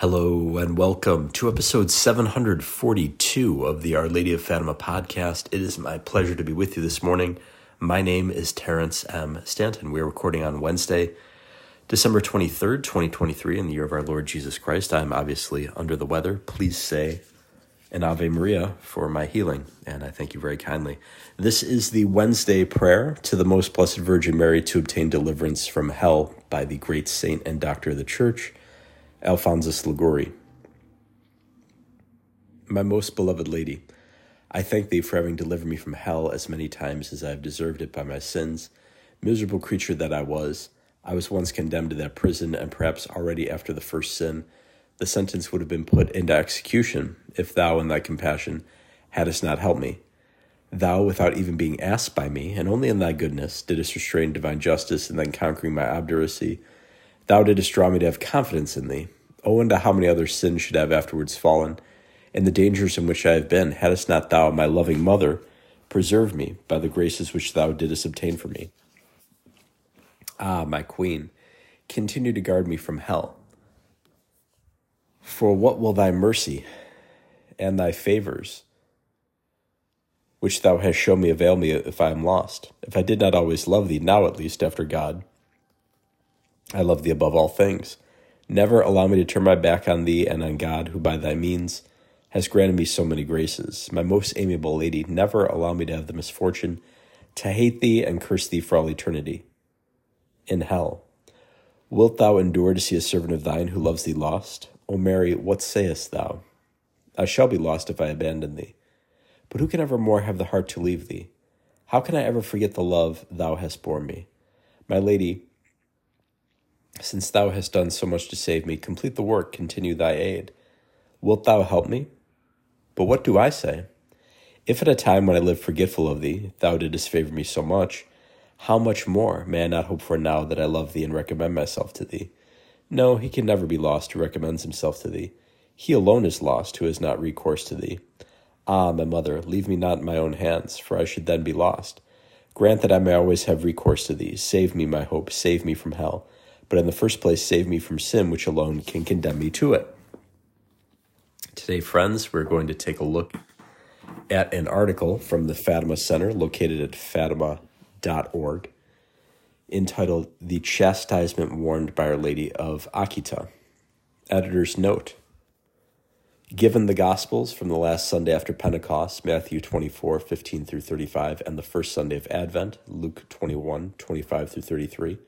Hello and welcome to episode 742 of the Our Lady of Fatima podcast. It is my pleasure to be with you this morning. My name is Terrence M. Stanton. We are recording on Wednesday, December 23rd, 2023, in the year of our Lord Jesus Christ. I am obviously under the weather. Please say an Ave Maria for my healing, and I thank you very kindly. This is the Wednesday prayer to the Most Blessed Virgin Mary to obtain deliverance from hell by the great saint and doctor of the Church. Alphonsus Liguori. My most beloved lady, I thank thee for having delivered me from hell as many times as I have deserved it by my sins. Miserable creature that I was, I was once condemned to that prison, and perhaps already after the first sin, the sentence would have been put into execution if thou, in thy compassion, hadst not helped me. Thou, without even being asked by me, and only in thy goodness, didst restrain divine justice, and then conquering my obduracy, Thou didst draw me to have confidence in thee. Oh, into how many other sins should I have afterwards fallen, and the dangers in which I have been, hadst not thou, my loving mother, preserved me by the graces which thou didst obtain for me. Ah, my queen, continue to guard me from hell. For what will thy mercy and thy favors, which thou hast shown me, avail me if I am lost? If I did not always love thee, now at least, after God, I love thee above all things. Never allow me to turn my back on thee and on God, who by thy means has granted me so many graces. My most amiable lady, never allow me to have the misfortune to hate thee and curse thee for all eternity. In hell, wilt thou endure to see a servant of thine who loves thee lost? O Mary, what sayest thou? I shall be lost if I abandon thee. But who can ever more have the heart to leave thee? How can I ever forget the love thou hast borne me? My lady, since thou hast done so much to save me, complete the work, continue thy aid. Wilt thou help me? But what do I say? If at a time when I lived forgetful of thee, thou didst favor me so much, how much more may I not hope for now that I love thee and recommend myself to thee? No, he can never be lost who recommends himself to thee. He alone is lost who has not recourse to thee. Ah, my mother, leave me not in my own hands, for I should then be lost. Grant that I may always have recourse to thee. Save me, my hope, save me from hell but in the first place, save me from sin, which alone can condemn me to it. Today, friends, we're going to take a look at an article from the Fatima Center located at fatima.org entitled The Chastisement Warned by Our Lady of Akita. Editor's note Given the Gospels from the last Sunday after Pentecost, Matthew 24, 15 through 35, and the first Sunday of Advent, Luke 21, 25 through 33,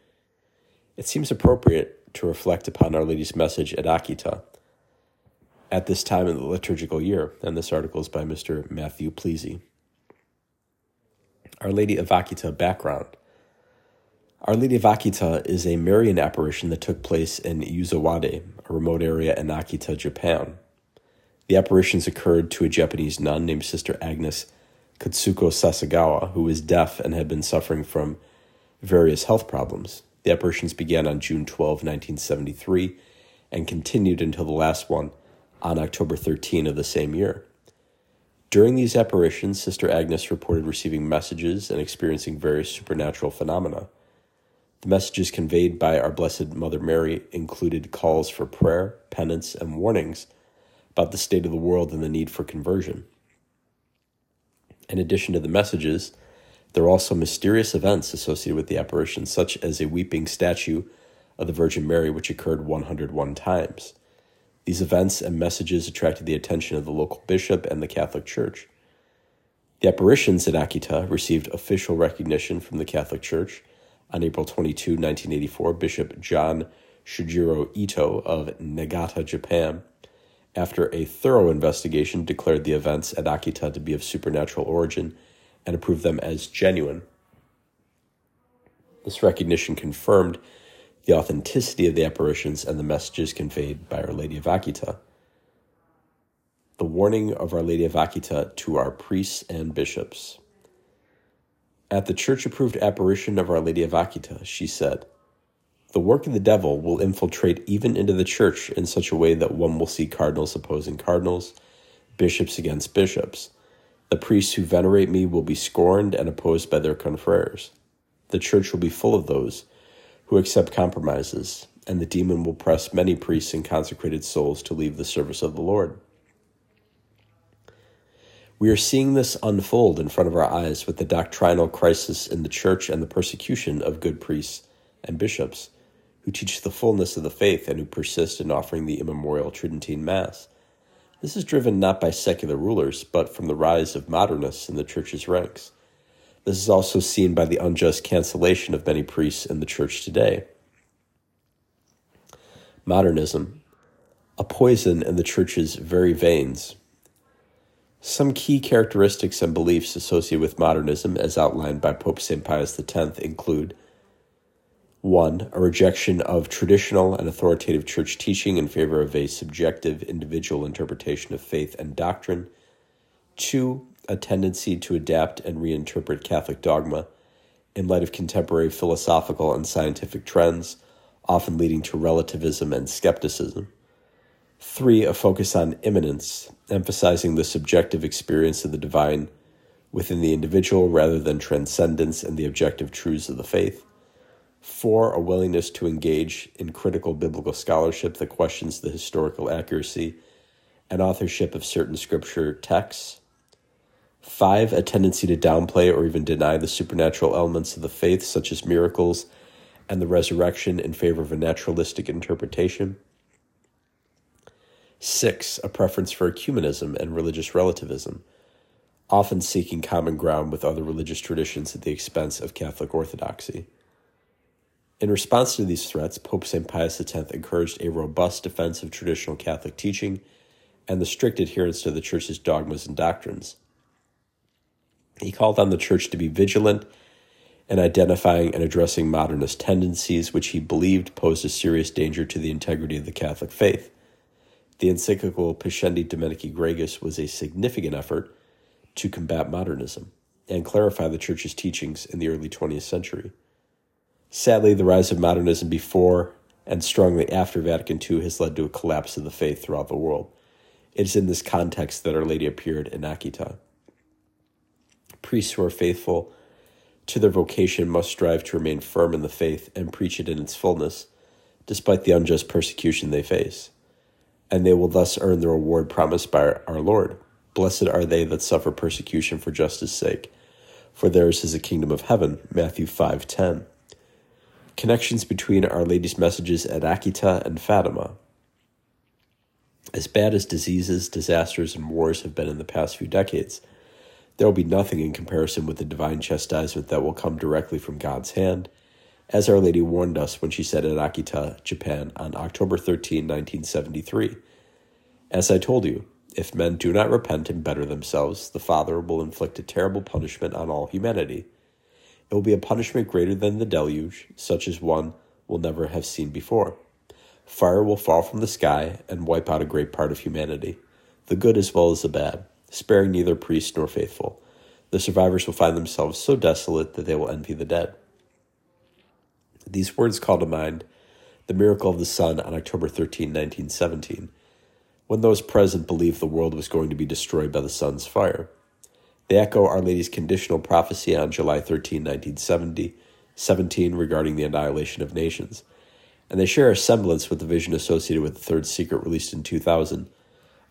it seems appropriate to reflect upon Our Lady's message at Akita at this time in the liturgical year, and this article is by Mr. Matthew Plese. Our Lady of Akita background. Our Lady of Akita is a Marian apparition that took place in Yuzawadai, a remote area in Akita, Japan. The apparitions occurred to a Japanese nun named Sister Agnes Katsuko Sasagawa, who was deaf and had been suffering from various health problems. The apparitions began on June 12, 1973, and continued until the last one on October 13 of the same year. During these apparitions, Sister Agnes reported receiving messages and experiencing various supernatural phenomena. The messages conveyed by our Blessed Mother Mary included calls for prayer, penance, and warnings about the state of the world and the need for conversion. In addition to the messages, there are also mysterious events associated with the apparition, such as a weeping statue of the Virgin Mary, which occurred 101 times. These events and messages attracted the attention of the local bishop and the Catholic Church. The apparitions at Akita received official recognition from the Catholic Church. On April 22, 1984, Bishop John Shojiro Ito of Niigata, Japan, after a thorough investigation, declared the events at Akita to be of supernatural origin and approved them as genuine. This recognition confirmed the authenticity of the apparitions and the messages conveyed by Our Lady of Akita. The warning of Our Lady of Akita to our priests and bishops. At the church approved apparition of Our Lady of Akita, she said, The work of the devil will infiltrate even into the church in such a way that one will see cardinals opposing cardinals, bishops against bishops the priests who venerate me will be scorned and opposed by their confreres. The church will be full of those who accept compromises, and the demon will press many priests and consecrated souls to leave the service of the Lord. We are seeing this unfold in front of our eyes with the doctrinal crisis in the church and the persecution of good priests and bishops who teach the fullness of the faith and who persist in offering the immemorial Tridentine Mass. This is driven not by secular rulers, but from the rise of modernists in the church's ranks. This is also seen by the unjust cancellation of many priests in the church today. Modernism, a poison in the church's very veins, some key characteristics and beliefs associated with modernism, as outlined by Pope St. Pius X, include 1. A rejection of traditional and authoritative church teaching in favor of a subjective individual interpretation of faith and doctrine. 2. A tendency to adapt and reinterpret Catholic dogma in light of contemporary philosophical and scientific trends, often leading to relativism and skepticism. Three, a focus on immanence, emphasizing the subjective experience of the divine within the individual rather than transcendence and the objective truths of the faith. Four, a willingness to engage in critical biblical scholarship that questions the historical accuracy and authorship of certain scripture texts. Five, a tendency to downplay or even deny the supernatural elements of the faith, such as miracles and the resurrection, in favor of a naturalistic interpretation. Six, a preference for ecumenism and religious relativism, often seeking common ground with other religious traditions at the expense of Catholic orthodoxy. In response to these threats, Pope St. Pius X encouraged a robust defense of traditional Catholic teaching and the strict adherence to the Church's dogmas and doctrines. He called on the Church to be vigilant in identifying and addressing modernist tendencies which he believed posed a serious danger to the integrity of the Catholic faith. The encyclical Pascendi Dominici Gregis was a significant effort to combat modernism and clarify the Church's teachings in the early 20th century. Sadly, the rise of modernism before and strongly after Vatican II has led to a collapse of the faith throughout the world. It is in this context that Our Lady appeared in Akita. Priests who are faithful to their vocation must strive to remain firm in the faith and preach it in its fullness, despite the unjust persecution they face and they will thus earn the reward promised by our Lord. Blessed are they that suffer persecution for justice' sake, for theirs is the kingdom of heaven. Matthew 5:10. Connections between Our Lady's messages at Akita and Fatima. As bad as diseases, disasters, and wars have been in the past few decades, there will be nothing in comparison with the divine chastisement that will come directly from God's hand as Our Lady warned us when she said at Akita, Japan, on October 13, 1973. As I told you, if men do not repent and better themselves, the Father will inflict a terrible punishment on all humanity. It will be a punishment greater than the deluge, such as one will never have seen before. Fire will fall from the sky and wipe out a great part of humanity, the good as well as the bad, sparing neither priest nor faithful. The survivors will find themselves so desolate that they will envy the dead. These words call to mind the miracle of the sun on October 13, 1917, when those present believed the world was going to be destroyed by the sun's fire. They echo Our Lady's conditional prophecy on July 13, 1970, 17 regarding the annihilation of nations, and they share a semblance with the vision associated with the third secret released in 2000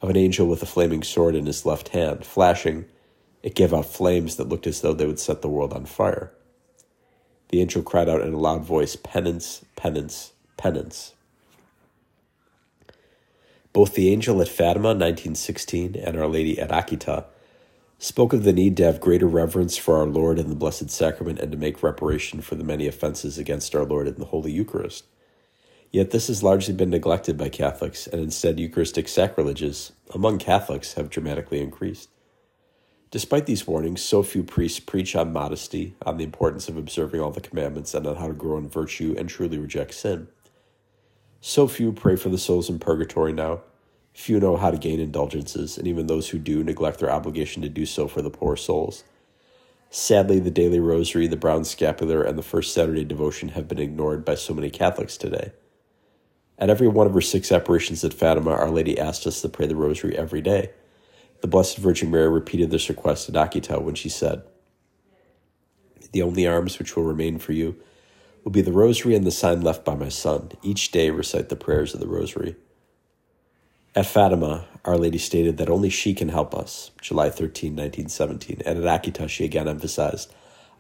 of an angel with a flaming sword in his left hand, flashing. It gave out flames that looked as though they would set the world on fire. The angel cried out in a loud voice, Penance, penance, penance. Both the angel at Fatima, 1916, and Our Lady at Akita spoke of the need to have greater reverence for our Lord and the Blessed Sacrament and to make reparation for the many offenses against our Lord and the Holy Eucharist. Yet this has largely been neglected by Catholics, and instead Eucharistic sacrileges among Catholics have dramatically increased. Despite these warnings, so few priests preach on modesty, on the importance of observing all the commandments, and on how to grow in virtue and truly reject sin. So few pray for the souls in purgatory now. Few know how to gain indulgences, and even those who do neglect their obligation to do so for the poor souls. Sadly, the daily rosary, the brown scapular, and the first Saturday devotion have been ignored by so many Catholics today. At every one of her six apparitions at Fatima, Our Lady asked us to pray the rosary every day. The Blessed Virgin Mary repeated this request at Akita when she said, The only arms which will remain for you will be the rosary and the sign left by my son. Each day recite the prayers of the rosary. At Fatima, Our Lady stated that only she can help us, July 13, 1917, and at Akita she again emphasized,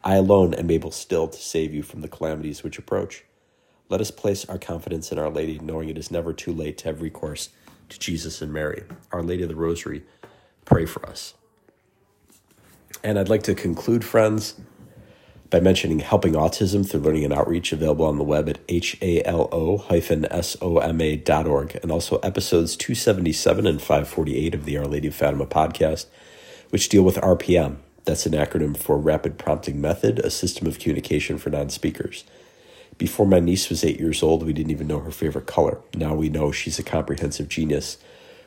I alone am able still to save you from the calamities which approach. Let us place our confidence in Our Lady, knowing it is never too late to have recourse to Jesus and Mary. Our Lady of the Rosary, pray for us. And I'd like to conclude, friends, by mentioning Helping Autism through Learning and Outreach, available on the web at halo-soma.org, and also episodes 277 and 548 of the Our Lady of Fatima podcast, which deal with RPM. That's an acronym for Rapid Prompting Method, a system of communication for non speakers. Before my niece was eight years old, we didn't even know her favorite color. Now we know she's a comprehensive genius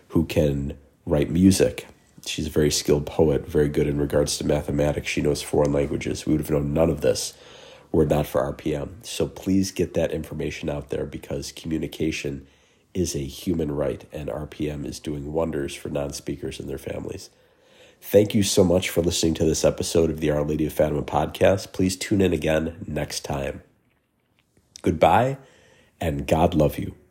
who can write music, She's a very skilled poet, very good in regards to mathematics. She knows foreign languages. We would have known none of this were it not for RPM. So please get that information out there because communication is a human right, and RPM is doing wonders for non speakers and their families. Thank you so much for listening to this episode of the Our Lady of Fatima podcast. Please tune in again next time. Goodbye, and God love you.